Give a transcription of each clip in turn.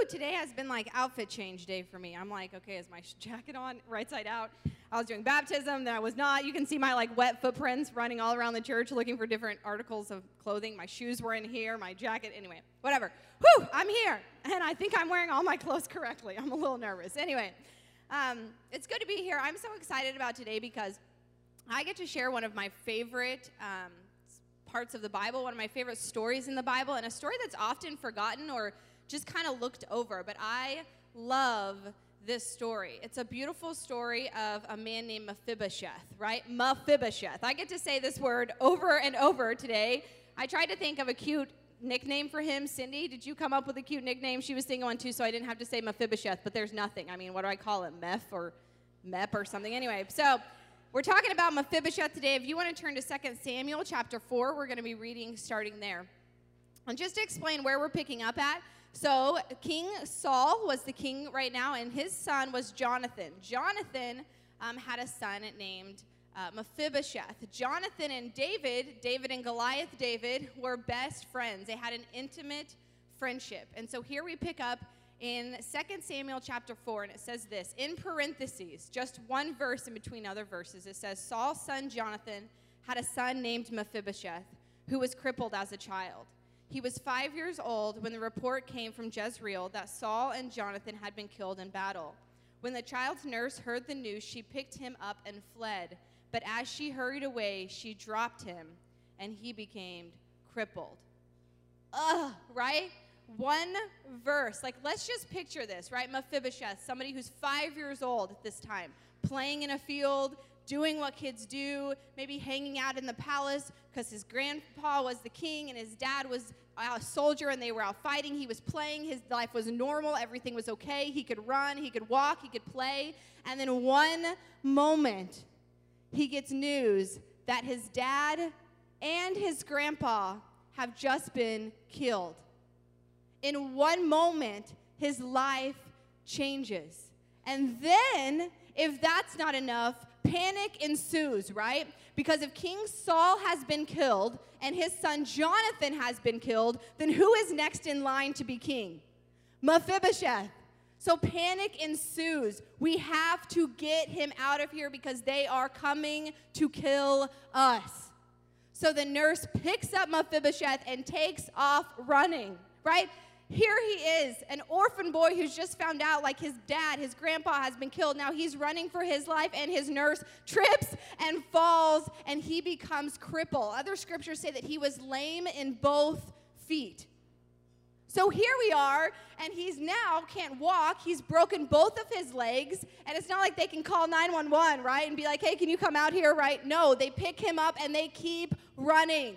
Woo, today has been like outfit change day for me. I'm like, okay, is my jacket on right side out? I was doing baptism, then I was not. You can see my like wet footprints running all around the church looking for different articles of clothing. My shoes were in here, my jacket, anyway, whatever. Whew, I'm here. And I think I'm wearing all my clothes correctly. I'm a little nervous. Anyway, um, it's good to be here. I'm so excited about today because I get to share one of my favorite um, parts of the Bible, one of my favorite stories in the Bible, and a story that's often forgotten or just kind of looked over. But I love this story. It's a beautiful story of a man named Mephibosheth, right? Mephibosheth. I get to say this word over and over today. I tried to think of a cute nickname for him. Cindy, did you come up with a cute nickname? She was thinking one too, so I didn't have to say Mephibosheth, but there's nothing. I mean, what do I call it? Meph or Mep or something? Anyway, so we're talking about Mephibosheth today. If you want to turn to 2 Samuel chapter 4, we're going to be reading starting there. And just to explain where we're picking up at, so King Saul was the king right now, and his son was Jonathan. Jonathan um, had a son named uh, Mephibosheth. Jonathan and David, David and Goliath David, were best friends. They had an intimate friendship. And so here we pick up in 2 Samuel chapter 4, and it says this in parentheses, just one verse in between other verses. It says, Saul's son Jonathan had a son named Mephibosheth, who was crippled as a child. He was five years old when the report came from Jezreel that Saul and Jonathan had been killed in battle. When the child's nurse heard the news, she picked him up and fled. But as she hurried away, she dropped him, and he became crippled. Ugh, right? One verse. Like, let's just picture this, right? Mephibosheth, somebody who's five years old at this time, playing in a field, doing what kids do, maybe hanging out in the palace because his grandpa was the king and his dad was a soldier and they were out fighting. He was playing. His life was normal. Everything was okay. He could run, he could walk, he could play. And then one moment, he gets news that his dad and his grandpa have just been killed. In one moment, his life changes. And then, if that's not enough, panic ensues, right? Because if King Saul has been killed and his son Jonathan has been killed, then who is next in line to be king? Mephibosheth. So panic ensues. We have to get him out of here because they are coming to kill us. So the nurse picks up Mephibosheth and takes off running, right? Here he is, an orphan boy who's just found out like his dad, his grandpa has been killed. Now he's running for his life, and his nurse trips and falls, and he becomes crippled. Other scriptures say that he was lame in both feet. So here we are, and he's now can't walk. He's broken both of his legs, and it's not like they can call 911, right? And be like, hey, can you come out here, right? No, they pick him up and they keep running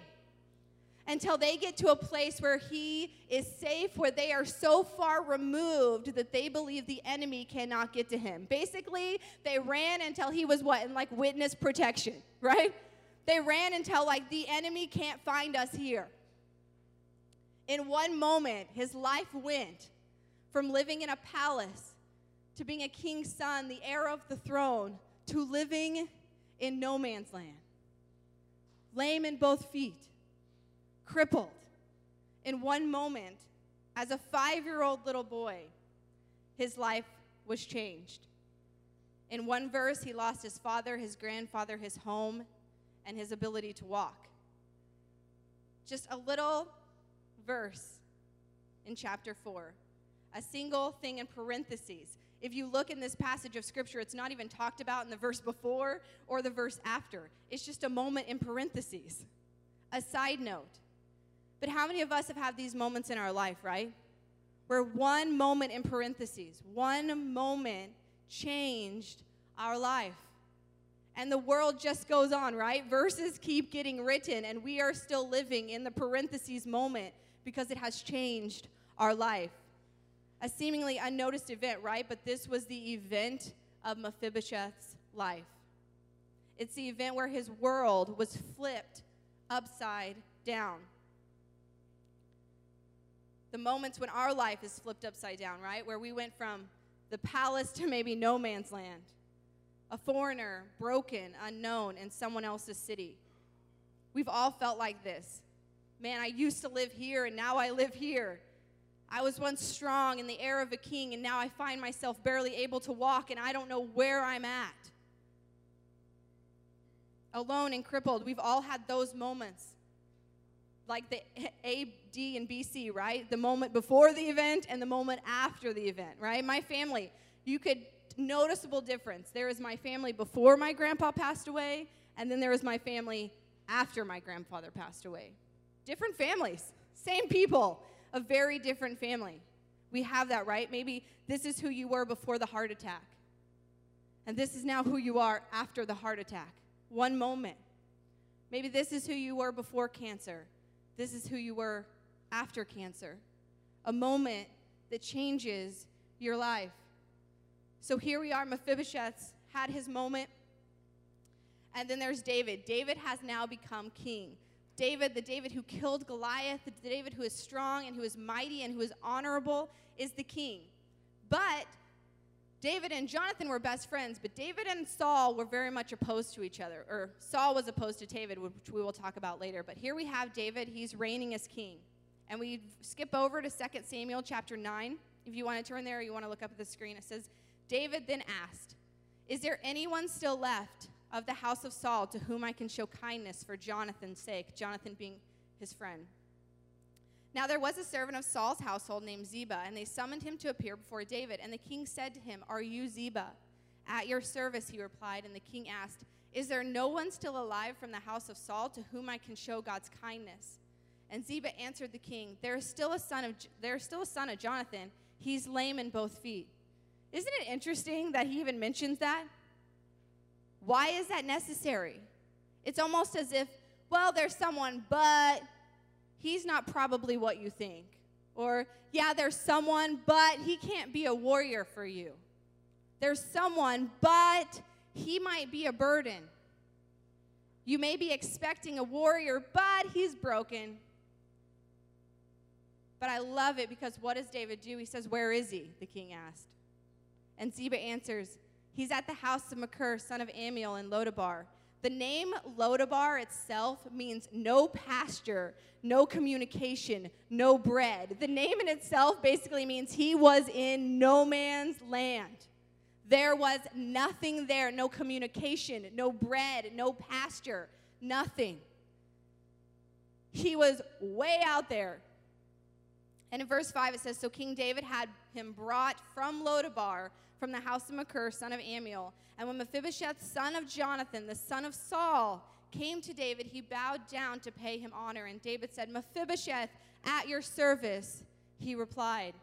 until they get to a place where he is safe, where they are so far removed that they believe the enemy cannot get to him. Basically, they ran until he was what? In like witness protection, right? They ran until like the enemy can't find us here. In one moment, his life went from living in a palace to being a king's son, the heir of the throne, to living in no man's land. Lame in both feet crippled. In one moment, as a five year old little boy, his life was changed. In one verse, he lost his father, his grandfather, his home, and his ability to walk. Just a little verse in chapter 4, a single thing in parentheses. If you look in this passage of scripture, it's not even talked about in the verse before or the verse after. It's just a moment in parentheses. A side note but how many of us have had these moments in our life, right? Where one moment in parentheses, one moment changed our life. And the world just goes on, right? Verses keep getting written, and we are still living in the parentheses moment because it has changed our life. A seemingly unnoticed event, right? But this was the event of Mephibosheth's life. It's the event where his world was flipped upside down the moments when our life is flipped upside down, right? Where we went from the palace to maybe no man's land, a foreigner, broken, unknown, in someone else's city. We've all felt like this. Man, I used to live here and now I live here. I was once strong in the heir of a king, and now I find myself barely able to walk, and I don't know where I'm at. Alone and crippled. We've all had those moments. Like the A, D, and BC, right? The moment before the event and the moment after the event, right? My family, you could noticeable difference. There is my family before my grandpa passed away, and then there is my family after my grandfather passed away. Different families, same people a very different family. We have that, right? Maybe this is who you were before the heart attack. And this is now who you are after the heart attack. One moment. Maybe this is who you were before cancer. This is who you were after cancer. A moment that changes your life. So here we are. Mephibosheth had his moment. And then there's David. David has now become king. David, the David who killed Goliath, the David who is strong and who is mighty and who is honorable, is the king. But David and Jonathan were best friends, but David and Saul were very much opposed to each other. Or Saul was opposed to David, which we will talk about later. But here we have David, he's reigning as king. And we skip over to 2 Samuel chapter 9. If you want to turn there or you want to look up at the screen, it says, David then asked, Is there anyone still left of the house of Saul to whom I can show kindness for Jonathan's sake, Jonathan being his friend. Now there was a servant of Saul's household named Ziba, and they summoned him to appear before David. And the king said to him, Are you Ziba? At your service, he replied. And the king asked, Is there no one still alive from the house of Saul to whom I can show God's kindness? And Ziba answered the king, There is still a son of there is still a son of Jonathan. He's lame in both feet. Isn't it interesting that he even mentions that? Why is that necessary? It's almost as if, well, there's someone, but he's not probably what you think. Or, yeah, there's someone, but he can't be a warrior for you. There's someone, but he might be a burden. You may be expecting a warrior, but he's broken. But I love it because what does David do? He says, Where is he? The king asked. And Ziba answers, He's at the house of Makir, son of Amiel, in Lodabar. The name Lodabar itself means no pasture, no communication, no bread. The name in itself basically means he was in no man's land. There was nothing there, no communication, no bread, no pasture, nothing. He was way out there. And in verse 5 it says So King David had him brought from Lodabar from the house of Makir, son of Amiel. And when Mephibosheth, son of Jonathan, the son of Saul, came to David, he bowed down to pay him honor. And David said, Mephibosheth, at your service, he replied.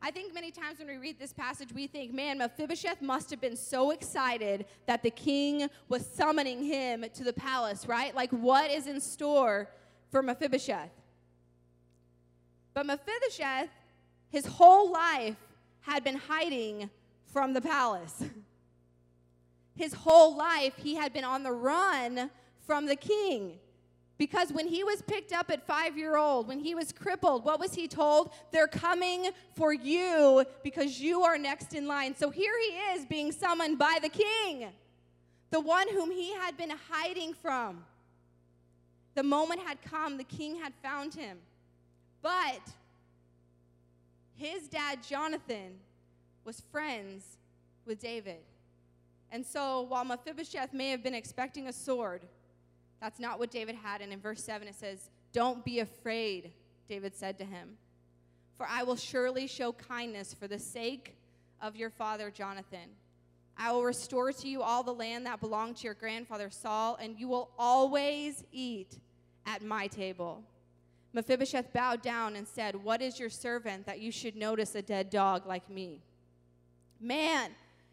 I think many times when we read this passage, we think, man, Mephibosheth must have been so excited that the king was summoning him to the palace, right? Like, what is in store for Mephibosheth? But Mephibosheth, his whole life, had been hiding from the palace. His whole life, he had been on the run from the king. Because when he was picked up at five year old, when he was crippled, what was he told? They're coming for you because you are next in line. So here he is being summoned by the king, the one whom he had been hiding from. The moment had come, the king had found him. But his dad, Jonathan, was friends with David. And so while Mephibosheth may have been expecting a sword, that's not what David had. And in verse 7 it says, Don't be afraid, David said to him, for I will surely show kindness for the sake of your father Jonathan. I will restore to you all the land that belonged to your grandfather Saul, and you will always eat at my table. Mephibosheth bowed down and said, What is your servant that you should notice a dead dog like me? Man,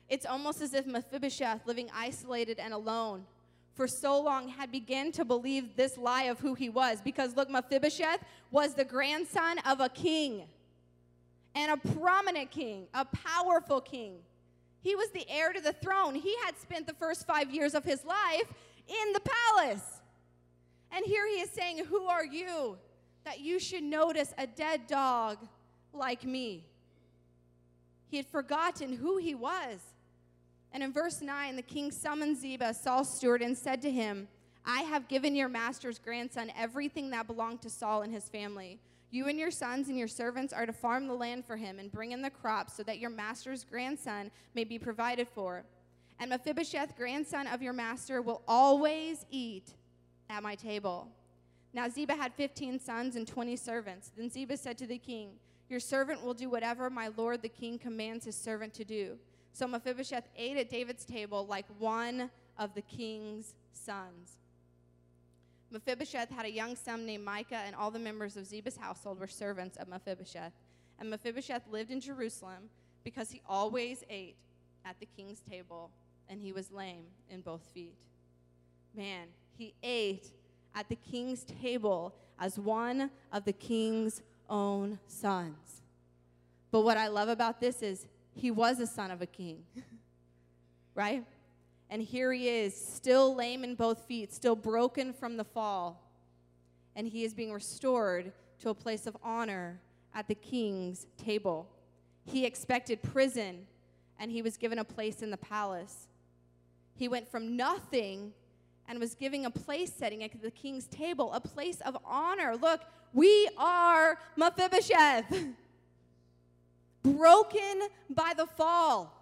it's almost as if Mephibosheth, living isolated and alone for so long, had begun to believe this lie of who he was. Because look, Mephibosheth was the grandson of a king and a prominent king, a powerful king. He was the heir to the throne. He had spent the first five years of his life in the palace. And here he is saying, Who are you that you should notice a dead dog like me? He had forgotten who he was. And in verse 9, the king summoned Ziba, Saul's steward, and said to him, I have given your master's grandson everything that belonged to Saul and his family. You and your sons and your servants are to farm the land for him and bring in the crops so that your master's grandson may be provided for. And Mephibosheth, grandson of your master, will always eat at my table. Now Ziba had 15 sons and 20 servants. Then Ziba said to the king, Your servant will do whatever my lord the king commands his servant to do. So Mephibosheth ate at David's table like one of the king's sons. Mephibosheth had a young son named Micah, and all the members of Ziba's household were servants of Mephibosheth. And Mephibosheth lived in Jerusalem because he always ate at the king's table, and he was lame in both feet. Man, he ate at the king's table as one of the king's own sons. But what I love about this is he was a son of a king, right? And here he is, still lame in both feet, still broken from the fall. And he is being restored to a place of honor at the king's table. He expected prison, and he was given a place in the palace. He went from nothing and was giving a place setting at the king's table, a place of honor. Look, we are Mephibosheth, broken by the fall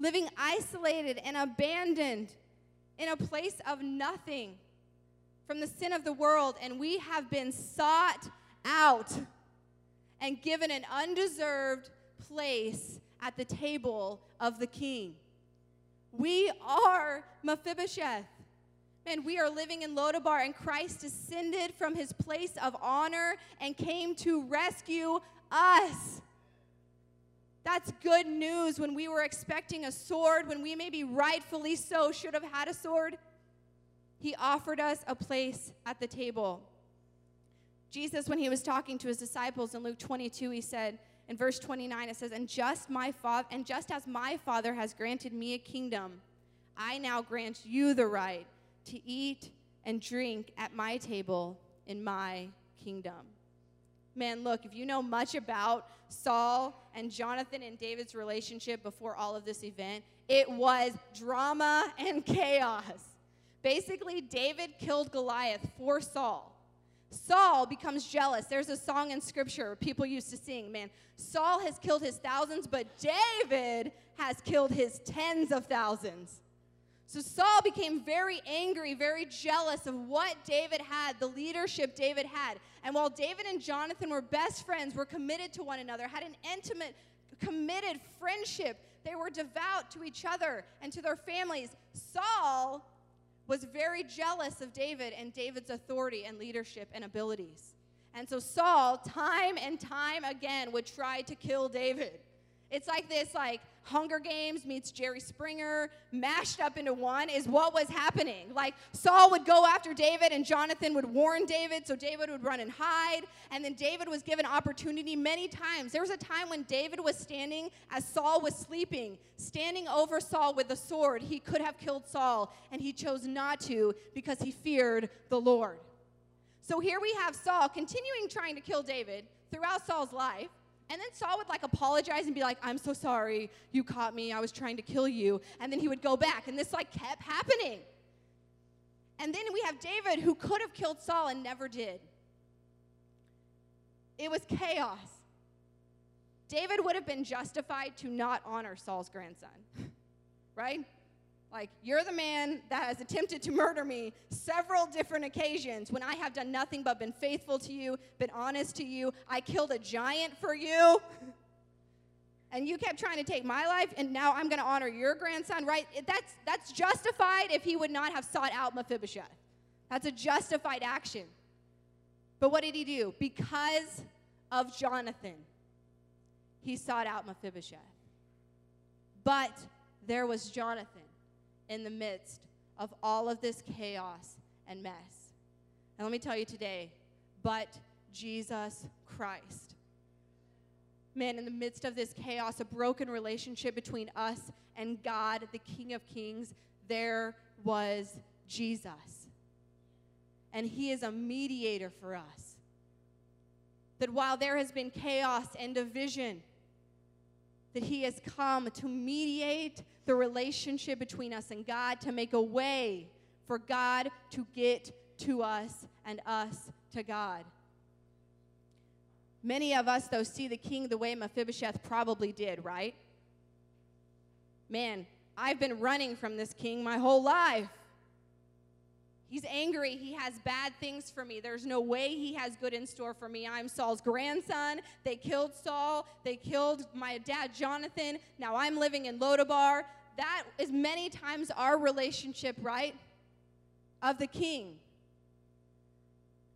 living isolated and abandoned in a place of nothing from the sin of the world, and we have been sought out and given an undeserved place at the table of the king. We are Mephibosheth. And we are living in Lodabar, and Christ descended from his place of honor and came to rescue us. That's good news when we were expecting a sword, when we maybe rightfully so should have had a sword. He offered us a place at the table. Jesus, when he was talking to his disciples in Luke 22, he said, in verse 29, it says, And just my father, and just as my father has granted me a kingdom, I now grant you the right to eat and drink at my table in my kingdom. Man, look, if you know much about Saul and Jonathan and David's relationship before all of this event, it was drama and chaos. Basically, David killed Goliath for Saul. Saul becomes jealous. There's a song in scripture people used to sing, man. Saul has killed his thousands, but David has killed his tens of thousands. So Saul became very angry, very jealous of what David had, the leadership David had. And while David and Jonathan were best friends, were committed to one another, had an intimate, committed friendship, they were devout to each other and to their families. Saul was very jealous of David and David's authority and leadership and abilities. And so Saul, time and time again, would try to kill David. It's like this, like Hunger Games meets Jerry Springer mashed up into one is what was happening. Like Saul would go after David and Jonathan would warn David, so David would run and hide. And then David was given opportunity many times. There was a time when David was standing as Saul was sleeping, standing over Saul with a sword. He could have killed Saul, and he chose not to because he feared the Lord. So here we have Saul continuing trying to kill David throughout Saul's life. And then Saul would like apologize and be like, I'm so sorry. You caught me. I was trying to kill you. And then he would go back. And this like kept happening. And then we have David who could have killed Saul and never did. It was chaos. David would have been justified to not honor Saul's grandson, right? Like, you're the man that has attempted to murder me several different occasions when I have done nothing but been faithful to you, been honest to you. I killed a giant for you. And you kept trying to take my life, and now I'm going to honor your grandson, right? That's, that's justified if he would not have sought out Mephibosheth. That's a justified action. But what did he do? Because of Jonathan, he sought out Mephibosheth. But there was Jonathan in the midst of all of this chaos and mess. And let me tell you today, but Jesus Christ. Man, in the midst of this chaos, a broken relationship between us and God, the King of Kings, there was Jesus. And He is a mediator for us. That while there has been chaos and division, that He has come to mediate the relationship between us and God, to make a way for God to get to us and us to God. Many of us, though, see the king the way Mephibosheth probably did, right? Man, I've been running from this king my whole life. He's angry. He has bad things for me. There's no way he has good in store for me. I'm Saul's grandson. They killed Saul. They killed my dad, Jonathan. Now I'm living in Lodabar. That is many times our relationship, right? Of the king.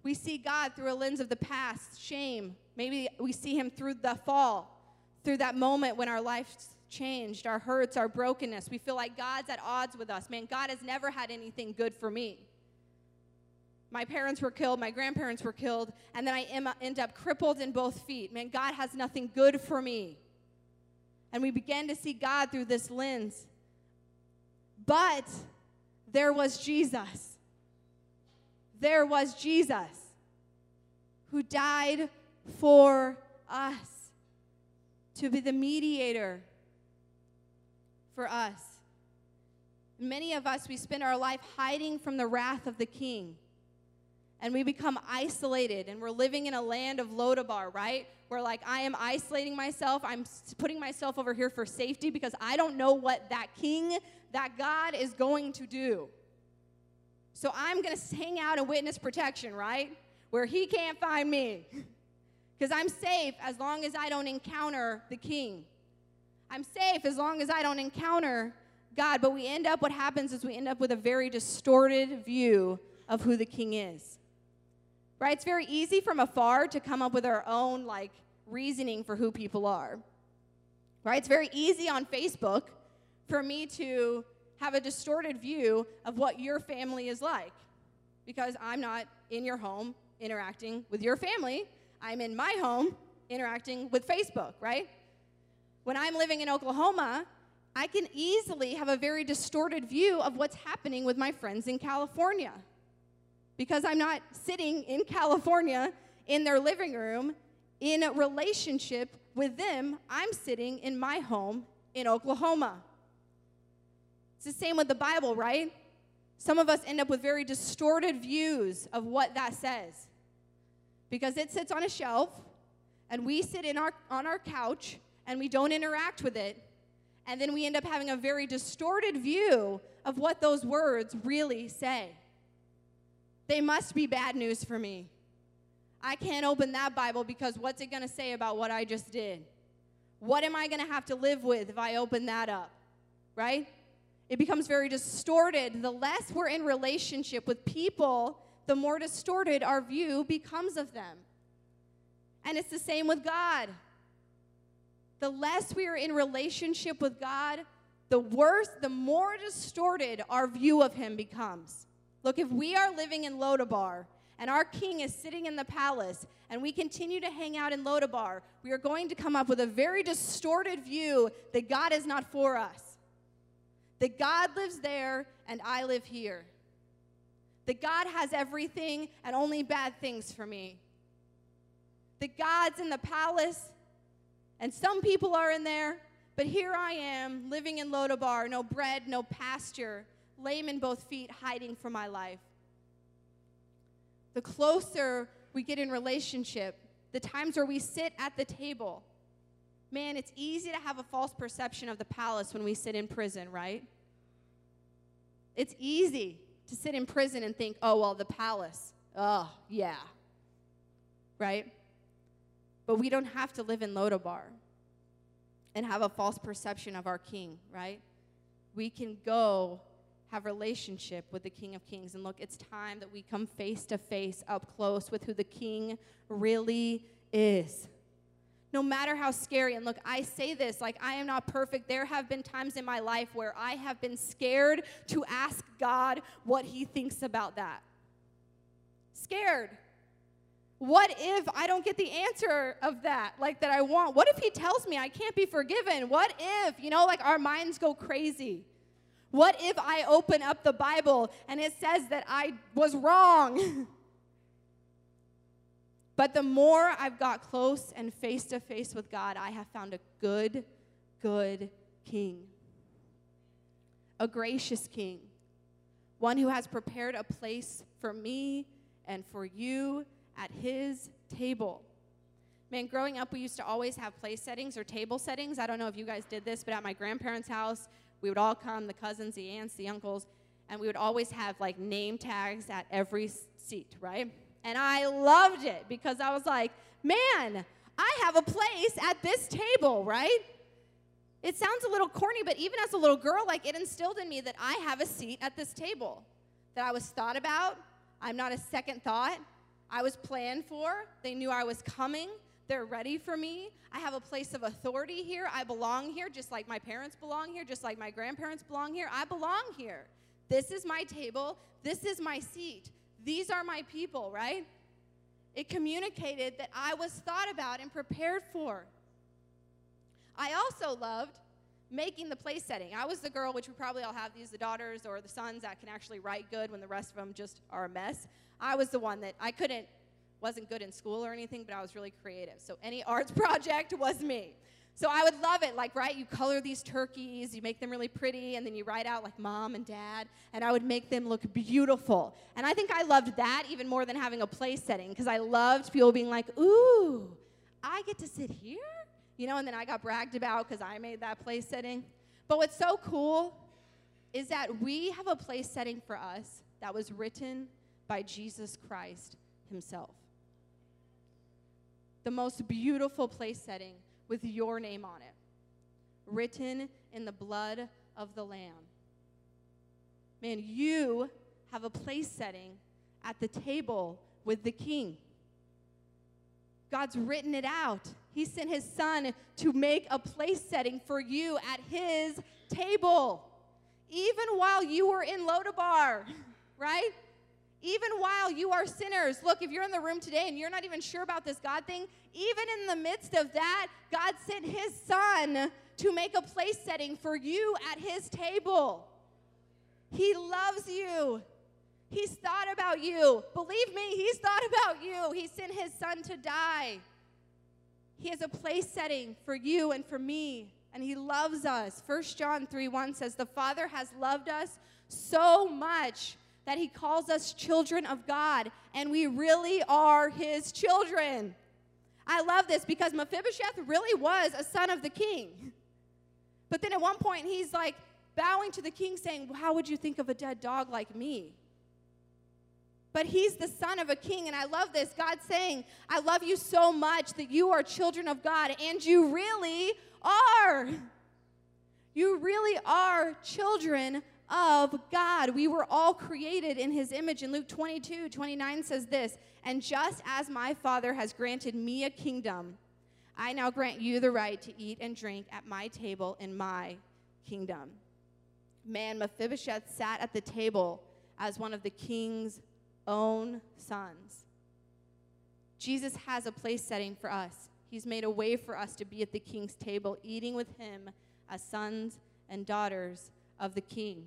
We see God through a lens of the past, shame. Maybe we see him through the fall, through that moment when our lives changed, our hurts, our brokenness. We feel like God's at odds with us. Man, God has never had anything good for me. My parents were killed, my grandparents were killed, and then I end up crippled in both feet. Man, God has nothing good for me. And we began to see God through this lens. But there was Jesus there was Jesus who died for us to be the mediator for us. Many of us, we spend our life hiding from the wrath of the king. And we become isolated, and we're living in a land of Lodabar, right? Like, I am isolating myself. I'm putting myself over here for safety because I don't know what that king, that God is going to do. So I'm going to hang out in witness protection, right? Where he can't find me. Because I'm safe as long as I don't encounter the king. I'm safe as long as I don't encounter God. But we end up, what happens is we end up with a very distorted view of who the king is. Right? It's very easy from afar to come up with our own, like, reasoning for who people are. Right? It's very easy on Facebook for me to have a distorted view of what your family is like because I'm not in your home interacting with your family. I'm in my home interacting with Facebook, right? When I'm living in Oklahoma, I can easily have a very distorted view of what's happening with my friends in California because I'm not sitting in California in their living room in a relationship with them. I'm sitting in my home in Oklahoma. It's the same with the Bible, right? Some of us end up with very distorted views of what that says because it sits on a shelf and we sit in our, on our couch and we don't interact with it. And then we end up having a very distorted view of what those words really say. They must be bad news for me. I can't open that Bible because what's it going to say about what I just did? What am I going to have to live with if I open that up? Right? It becomes very distorted. The less we're in relationship with people, the more distorted our view becomes of them. And it's the same with God. The less we are in relationship with God, the worse, the more distorted our view of Him becomes. Look, if we are living in Lodabar and our king is sitting in the palace and we continue to hang out in Lodabar, we are going to come up with a very distorted view that God is not for us that God lives there and I live here. That God has everything and only bad things for me. That God's in the palace and some people are in there, but here I am living in Lodabar, no bread, no pasture, lame in both feet, hiding from my life. The closer we get in relationship, the times where we sit at the table, man, it's easy to have a false perception of the palace when we sit in prison, right? It's easy to sit in prison and think, oh, well, the palace. Oh, yeah. Right? But we don't have to live in Lodabar and have a false perception of our king, right? We can go have relationship with the King of Kings. And look, it's time that we come face to face up close with who the King really is no matter how scary. And look, I say this like I am not perfect. There have been times in my life where I have been scared to ask God what He thinks about that. Scared. What if I don't get the answer of that, like that I want? What if He tells me I can't be forgiven? What if, you know, like our minds go crazy? What if I open up the Bible and it says that I was wrong? But the more I've got close and face to face with God, I have found a good, good king. A gracious king. One who has prepared a place for me and for you at his table. Man, growing up, we used to always have place settings or table settings. I don't know if you guys did this, but at my grandparents' house, we would all come the cousins, the aunts, the uncles and we would always have like name tags at every seat, right? And I loved it because I was like, man, I have a place at this table, right? It sounds a little corny, but even as a little girl, like it instilled in me that I have a seat at this table, that I was thought about. I'm not a second thought. I was planned for. They knew I was coming. They're ready for me. I have a place of authority here. I belong here, just like my parents belong here, just like my grandparents belong here. I belong here. This is my table. This is my seat. These are my people, right? It communicated that I was thought about and prepared for. I also loved making the place setting. I was the girl, which we probably all have these, the daughters or the sons that can actually write good when the rest of them just are a mess. I was the one that I couldn't, wasn't good in school or anything, but I was really creative. So any arts project was me. So I would love it. Like, right, you color these turkeys, you make them really pretty, and then you write out like mom and dad, and I would make them look beautiful. And I think I loved that even more than having a place setting because I loved people being like, ooh, I get to sit here? You know, and then I got bragged about because I made that place setting. But what's so cool is that we have a place setting for us that was written by Jesus Christ himself. The most beautiful place setting with your name on it, written in the blood of the Lamb. Man, you have a place setting at the table with the king. God's written it out. He sent his son to make a place setting for you at his table. Even while you were in Lodabar, right? Even while you are sinners. Look, if you're in the room today and you're not even sure about this God thing, even in the midst of that, God sent his son to make a place setting for you at his table. He loves you. He's thought about you. Believe me, he's thought about you. He sent his son to die. He has a place setting for you and for me, and he loves us. 1 John 3 1 says, The Father has loved us so much that he calls us children of God, and we really are his children. I love this because Mephibosheth really was a son of the king. But then at one point, he's like bowing to the king, saying, How would you think of a dead dog like me? But he's the son of a king, and I love this. God saying, I love you so much that you are children of God, and you really are. You really are children of God. We were all created in his image. And Luke 22 29 says this And just as my Father has granted me a kingdom, I now grant you the right to eat and drink at my table in my kingdom. Man, Mephibosheth sat at the table as one of the king's own sons. Jesus has a place setting for us. He's made a way for us to be at the king's table, eating with him as sons and daughters of the king.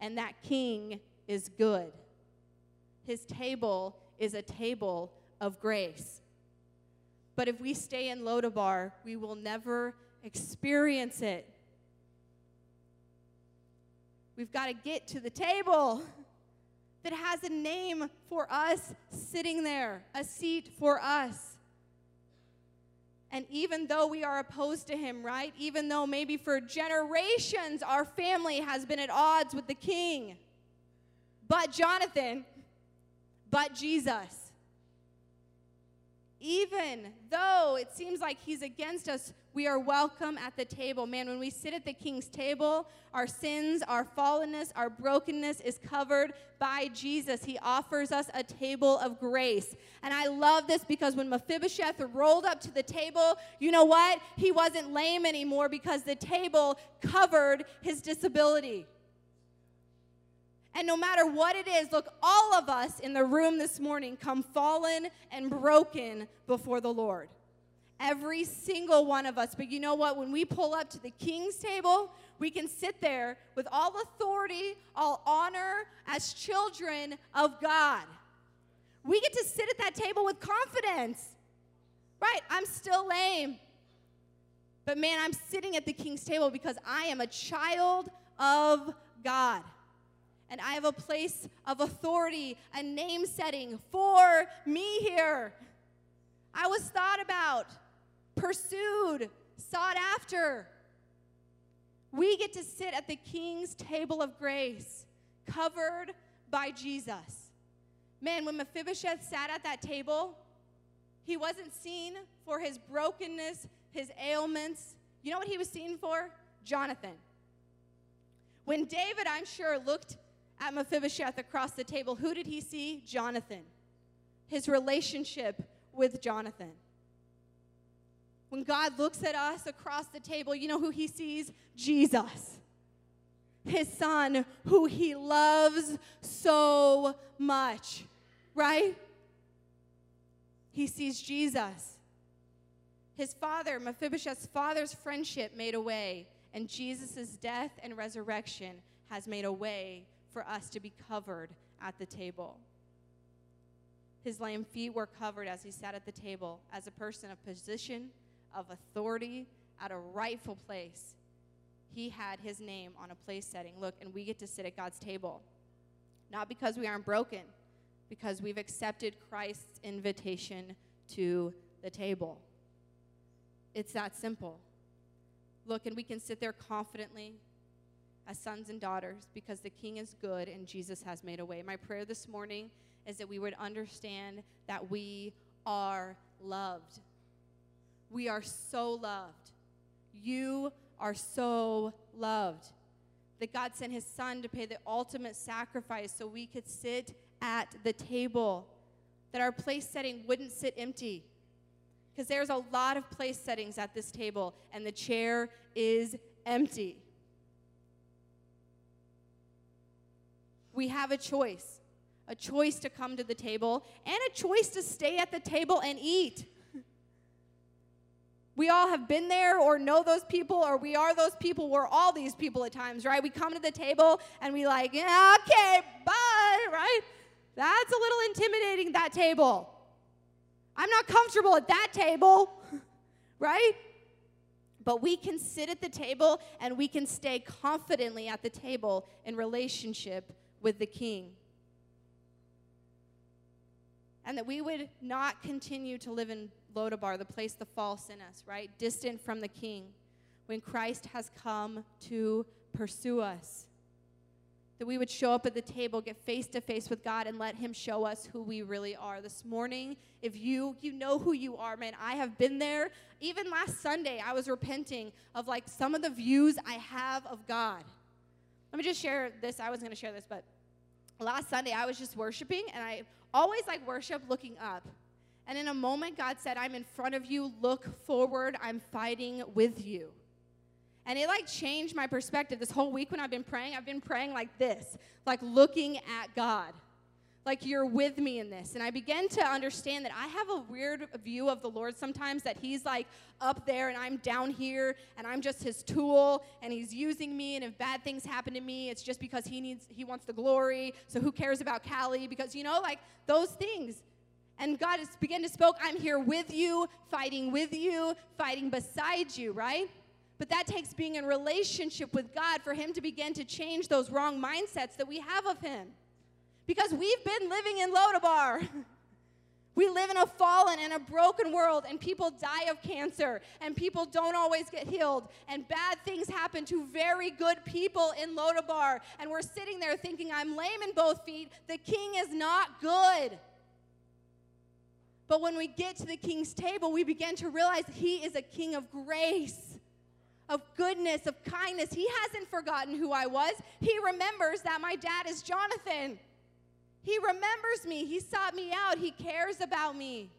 And that king is good. His table is a table of grace. But if we stay in Lodabar, we will never experience it. We've got to get to the table that has a name for us sitting there, a seat for us. And even though we are opposed to him, right? Even though maybe for generations our family has been at odds with the king, but Jonathan, but Jesus. Even though it seems like he's against us, we are welcome at the table. Man, when we sit at the king's table, our sins, our fallenness, our brokenness is covered by Jesus. He offers us a table of grace. And I love this because when Mephibosheth rolled up to the table, you know what? He wasn't lame anymore because the table covered his disability. And no matter what it is, look, all of us in the room this morning come fallen and broken before the Lord. Every single one of us. But you know what? When we pull up to the king's table, we can sit there with all authority, all honor as children of God. We get to sit at that table with confidence. Right? I'm still lame. But man, I'm sitting at the king's table because I am a child of God and I have a place of authority, a name setting for me here. I was thought about, pursued, sought after. We get to sit at the king's table of grace, covered by Jesus. Man, when Mephibosheth sat at that table, he wasn't seen for his brokenness, his ailments. You know what he was seen for? Jonathan. When David, I'm sure, looked at Mephibosheth across the table, who did he see? Jonathan. His relationship with Jonathan. When God looks at us across the table, you know who he sees? Jesus. His son, who he loves so much, right? He sees Jesus. His father, Mephibosheth's father's friendship made a way, and Jesus' death and resurrection has made a way for us to be covered at the table. His lame feet were covered as he sat at the table as a person of position, of authority, at a rightful place. He had his name on a place setting. Look, and we get to sit at God's table. Not because we aren't broken, because we've accepted Christ's invitation to the table. It's that simple. Look, and we can sit there confidently as sons and daughters because the King is good and Jesus has made a way. My prayer this morning is that we would understand that we are loved. We are so loved. You are so loved. That God sent his son to pay the ultimate sacrifice so we could sit at the table, that our place setting wouldn't sit empty. Because there's a lot of place settings at this table, and the chair is empty. We have a choice a choice to come to the table, and a choice to stay at the table and eat. We all have been there or know those people, or we are those people. We're all these people at times, right? We come to the table and we like, yeah, okay, bye, right? That's a little intimidating, that table. I'm not comfortable at that table, right? But we can sit at the table and we can stay confidently at the table in relationship with the King and that we would not continue to live in Lodabar, the place the false in us, right? Distant from the King, when Christ has come to pursue us. That we would show up at the table, get face to face with God, and let Him show us who we really are. This morning, if you you know who you are, man, I have been there. Even last Sunday, I was repenting of like some of the views I have of God. Let me just share this. I was going to share this, but last Sunday I was just worshiping, and I always like worship looking up. And in a moment, God said, I'm in front of you, look forward, I'm fighting with you. And it like changed my perspective. This whole week when I've been praying, I've been praying like this, like looking at God. Like you're with me in this. And I began to understand that I have a weird view of the Lord sometimes that He's like up there and I'm down here and I'm just His tool and He's using me. And if bad things happen to me, it's just because He needs, He wants the glory. So who cares about Callie? Because, you know, like those things. And God has begun to spoke, I'm here with you, fighting with you, fighting beside you, right? But that takes being in relationship with God for Him to begin to change those wrong mindsets that we have of Him. Because we've been living in Lodabar. We live in a fallen and a broken world, and people die of cancer, and people don't always get healed, and bad things happen to very good people in Lodabar. And we're sitting there thinking, I'm lame in both feet. The king is not good. But when we get to the king's table, we begin to realize he is a king of grace, of goodness, of kindness. He hasn't forgotten who I was. He remembers that my dad is Jonathan. He remembers me. He sought me out. He cares about me.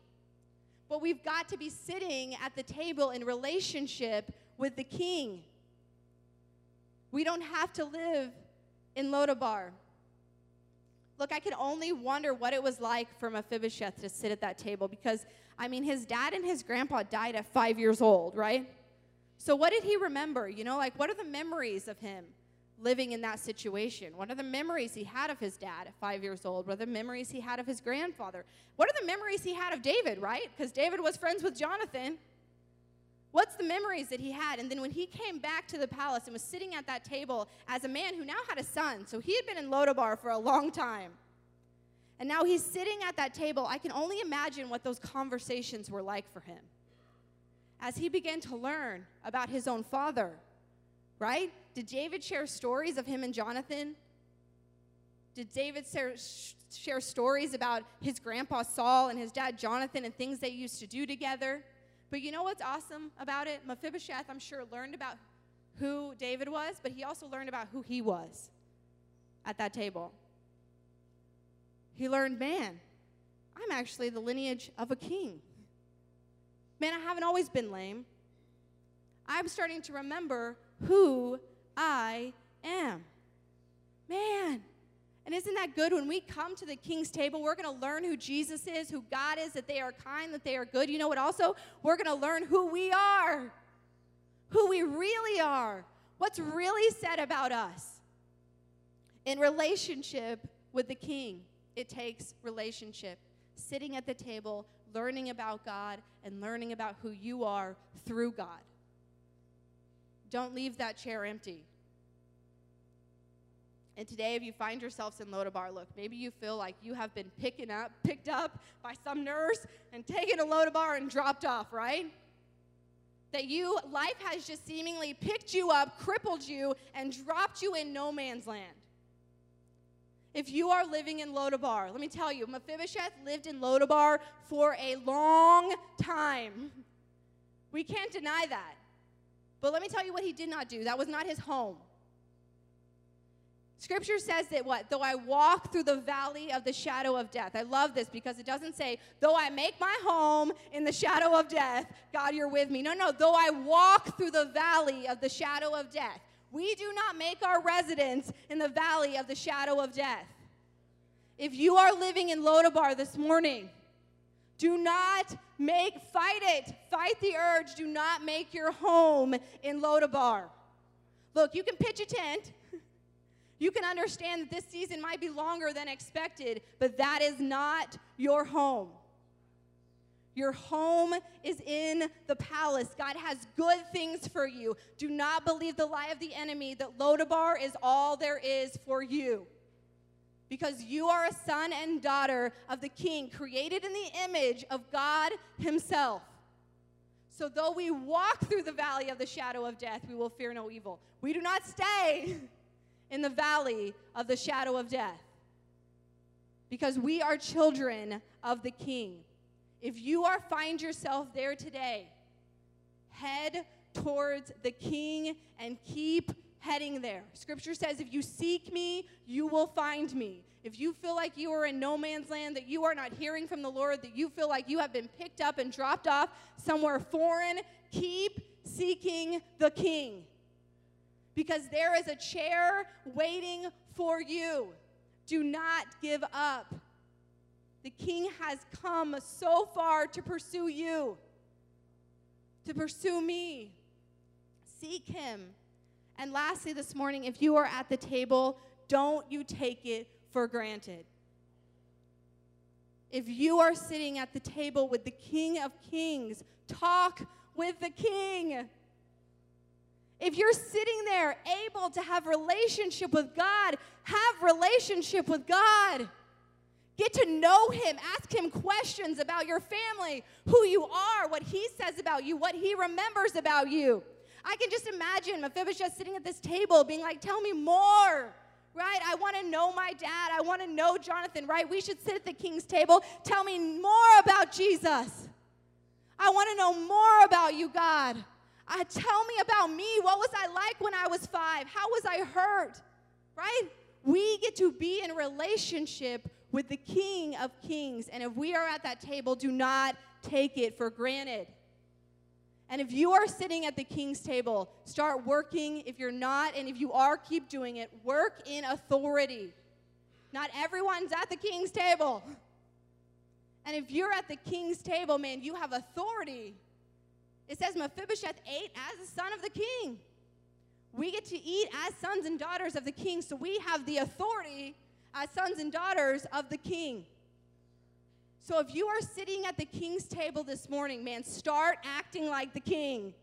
But we've got to be sitting at the table in relationship with the king. We don't have to live in Lodabar. Look, I can only wonder what it was like for Mephibosheth to sit at that table because, I mean, his dad and his grandpa died at five years old, right? So, what did he remember? You know, like, what are the memories of him? living in that situation? What are the memories he had of his dad at five years old? What are the memories he had of his grandfather? What are the memories he had of David, right? Because David was friends with Jonathan. What's the memories that he had? And then when he came back to the palace and was sitting at that table as a man who now had a son, so he had been in Lodabar for a long time. And now he's sitting at that table. I can only imagine what those conversations were like for him. As he began to learn about his own father, right? Did David share stories of him and Jonathan? Did David share, stories about his grandpa Saul and his dad Jonathan and things they used to do together? But you know what's awesome about it? Mephibosheth, I'm sure, learned about who David was, but he also learned about who he was at that table. He learned, man, I'm actually the lineage of a king. Man, I haven't always been lame. I'm starting to remember who I am. Man, and isn't that good? When we come to the king's table, we're going to learn who Jesus is, who God is, that they are kind, that they are good. You know what? Also, we're going to learn who we are, who we really are, what's really said about us. In relationship with the king, it takes relationship. Sitting at the table, learning about God, and learning about who you are through God. Don't leave that chair empty. And today, if you find yourselves in Lodabar, look, maybe you feel like you have been picking up, picked up by some nurse and taken to Lodabar and dropped off, right? That you, life has just seemingly picked you up, crippled you, and dropped you in no man's land. If you are living in Lodabar, let me tell you, Mephibosheth lived in Lodabar for a long time. We can't deny that. But let me tell you what he did not do. That was not his home. Scripture says that what? Though I walk through the valley of the shadow of death. I love this because it doesn't say, though I make my home in the shadow of death, God, you're with me. No, no, though I walk through the valley of the shadow of death. We do not make our residence in the valley of the shadow of death. If you are living in Lodabar this morning, do not make, fight it, fight the urge. Do not make your home in Lodabar. Look, you can pitch a tent you can understand that this season might be longer than expected, but that is not your home. Your home is in the palace. God has good things for you. Do not believe the lie of the enemy that Lodabar is all there is for you. Because you are a son and daughter of the king, created in the image of God Himself. So, though we walk through the valley of the shadow of death, we will fear no evil. We do not stay in the valley of the shadow of death. Because we are children of the King. If you are find yourself there today, head towards the King and keep heading there. Scripture says, if you seek me, you will find me. If you feel like you are in no man's land, that you are not hearing from the Lord, that you feel like you have been picked up and dropped off somewhere foreign, keep seeking the King because there is a chair waiting for you. Do not give up. The king has come so far to pursue you, to pursue me. Seek him. And lastly, this morning, if you are at the table, don't you take it for granted. If you are sitting at the table with the King of Kings, talk with the King. If you're sitting there able to have relationship with God, have relationship with God. Get to know him. Ask him questions about your family, who you are, what he says about you, what he remembers about you. I can just imagine Mephibosheth sitting at this table being like, Tell me more, right? I want to know my dad. I want to know Jonathan, right? We should sit at the king's table. Tell me more about Jesus. I want to know more about you, God. Uh, tell me about me. What was I like when I was five? How was I hurt? Right? We get to be in relationship with the King of Kings. And if we are at that table, do not take it for granted. And if you are sitting at the king's table, start working. If you're not, and if you are, keep doing it. Work in authority. Not everyone's at the king's table. And if you're at the king's table, man, you have authority it says Mephibosheth ate as a son of the king. We get to eat as sons and daughters of the king, so we have the authority as sons and daughters of the king. So if you are sitting at the king's table this morning, man, start acting like the king.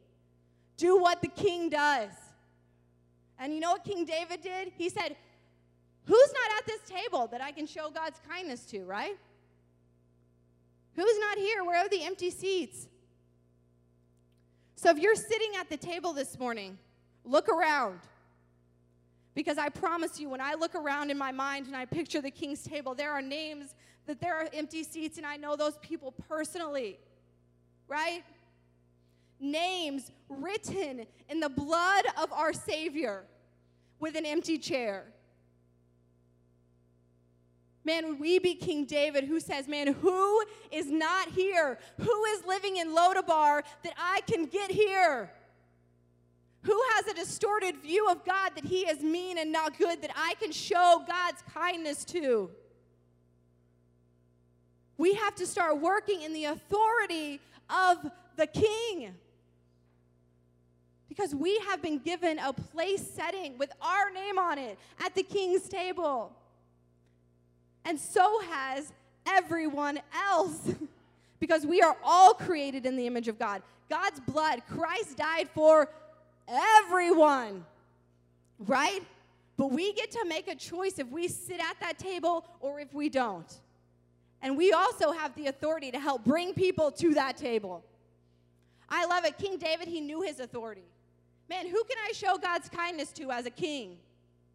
Do what the king does. And you know what King David did? He said, Who's not at this table that I can show God's kindness to, right? Who's not here? Where are the empty seats? So if you're sitting at the table this morning, look around. Because I promise you, when I look around in my mind and I picture the king's table, there are names that there are empty seats, and I know those people personally, right? Names written in the blood of our Savior with an empty chair. Man, would we be King David who says, Man, who is not here? Who is living in Lodabar that I can get here? Who has a distorted view of God that he is mean and not good that I can show God's kindness to? We have to start working in the authority of the king. Because we have been given a place setting with our name on it at the king's table and so has everyone else. because we are all created in the image of God. God's blood, Christ died for everyone, right? But we get to make a choice if we sit at that table or if we don't. And we also have the authority to help bring people to that table. I love it. King David, he knew his authority. Man, who can I show God's kindness to as a king?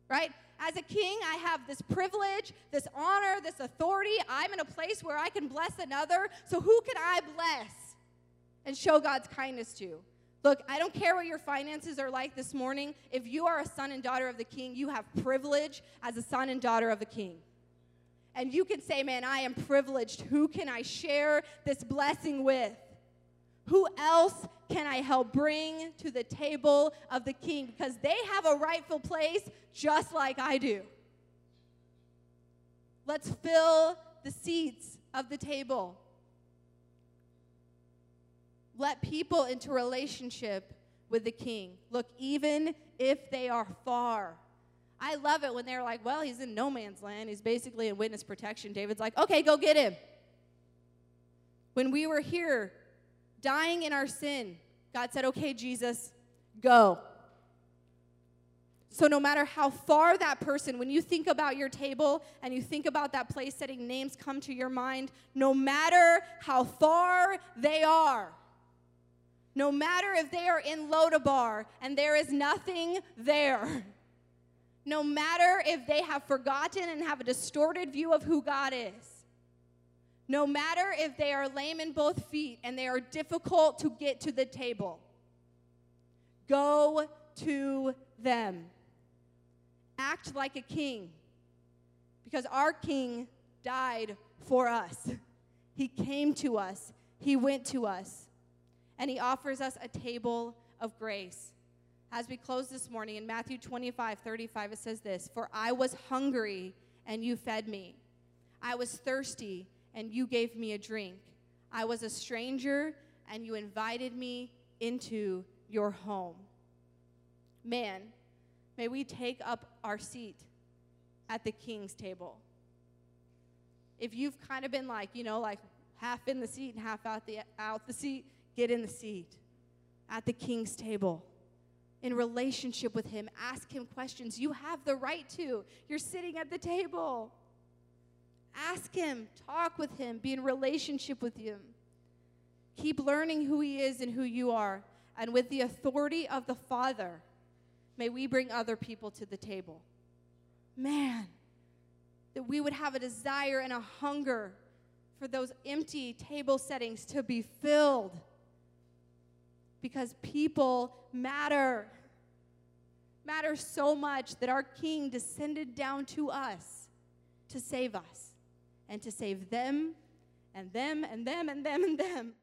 Right? As a king, I have this privilege, this honor, this authority. I'm in a place where I can bless another. So who can I bless and show God's kindness to? Look, I don't care what your finances are like this morning. If you are a son and daughter of the king, you have privilege as a son and daughter of the king. And you can say, Man, I am privileged. Who can I share this blessing with? Who else can I help bring to the table of the king? Because they have a rightful place just like I do. Let's fill the seats of the table. Let people into relationship with the king. Look, even if they are far. I love it when they're like, well, he's in no man's land. He's basically in witness protection. David's like, okay, go get him. When we were here, dying in our sin, God said, okay, Jesus, go. So, no matter how far that person, when you think about your table and you think about that place setting, names come to your mind, no matter how far they are, no matter if they are in Lodabar and there is nothing there, no matter if they have forgotten and have a distorted view of who God is, no matter if they are lame in both feet and they are difficult to get to the table, go to them. Act like a king because our king died for us. He came to us, he went to us, and he offers us a table of grace. As we close this morning in Matthew 25 35, it says this For I was hungry and you fed me, I was thirsty and you gave me a drink. I was a stranger, and you invited me into your home. Man, may we take up our seat at the king's table. If you've kind of been like, you know, like half in the seat and half out the out the seat, get in the seat at the king's table. In relationship with him, ask him questions. You have the right to. You're sitting at the table. Ask Him, talk with Him, be in relationship with Him. Keep learning who He is and who you are. And with the authority of the Father, may we bring other people to the table. Man, that we would have a desire and a hunger for those empty table settings to be filled. Because people matter. Matter so much that our King descended down to us to save us and to save them and them and them and them and them.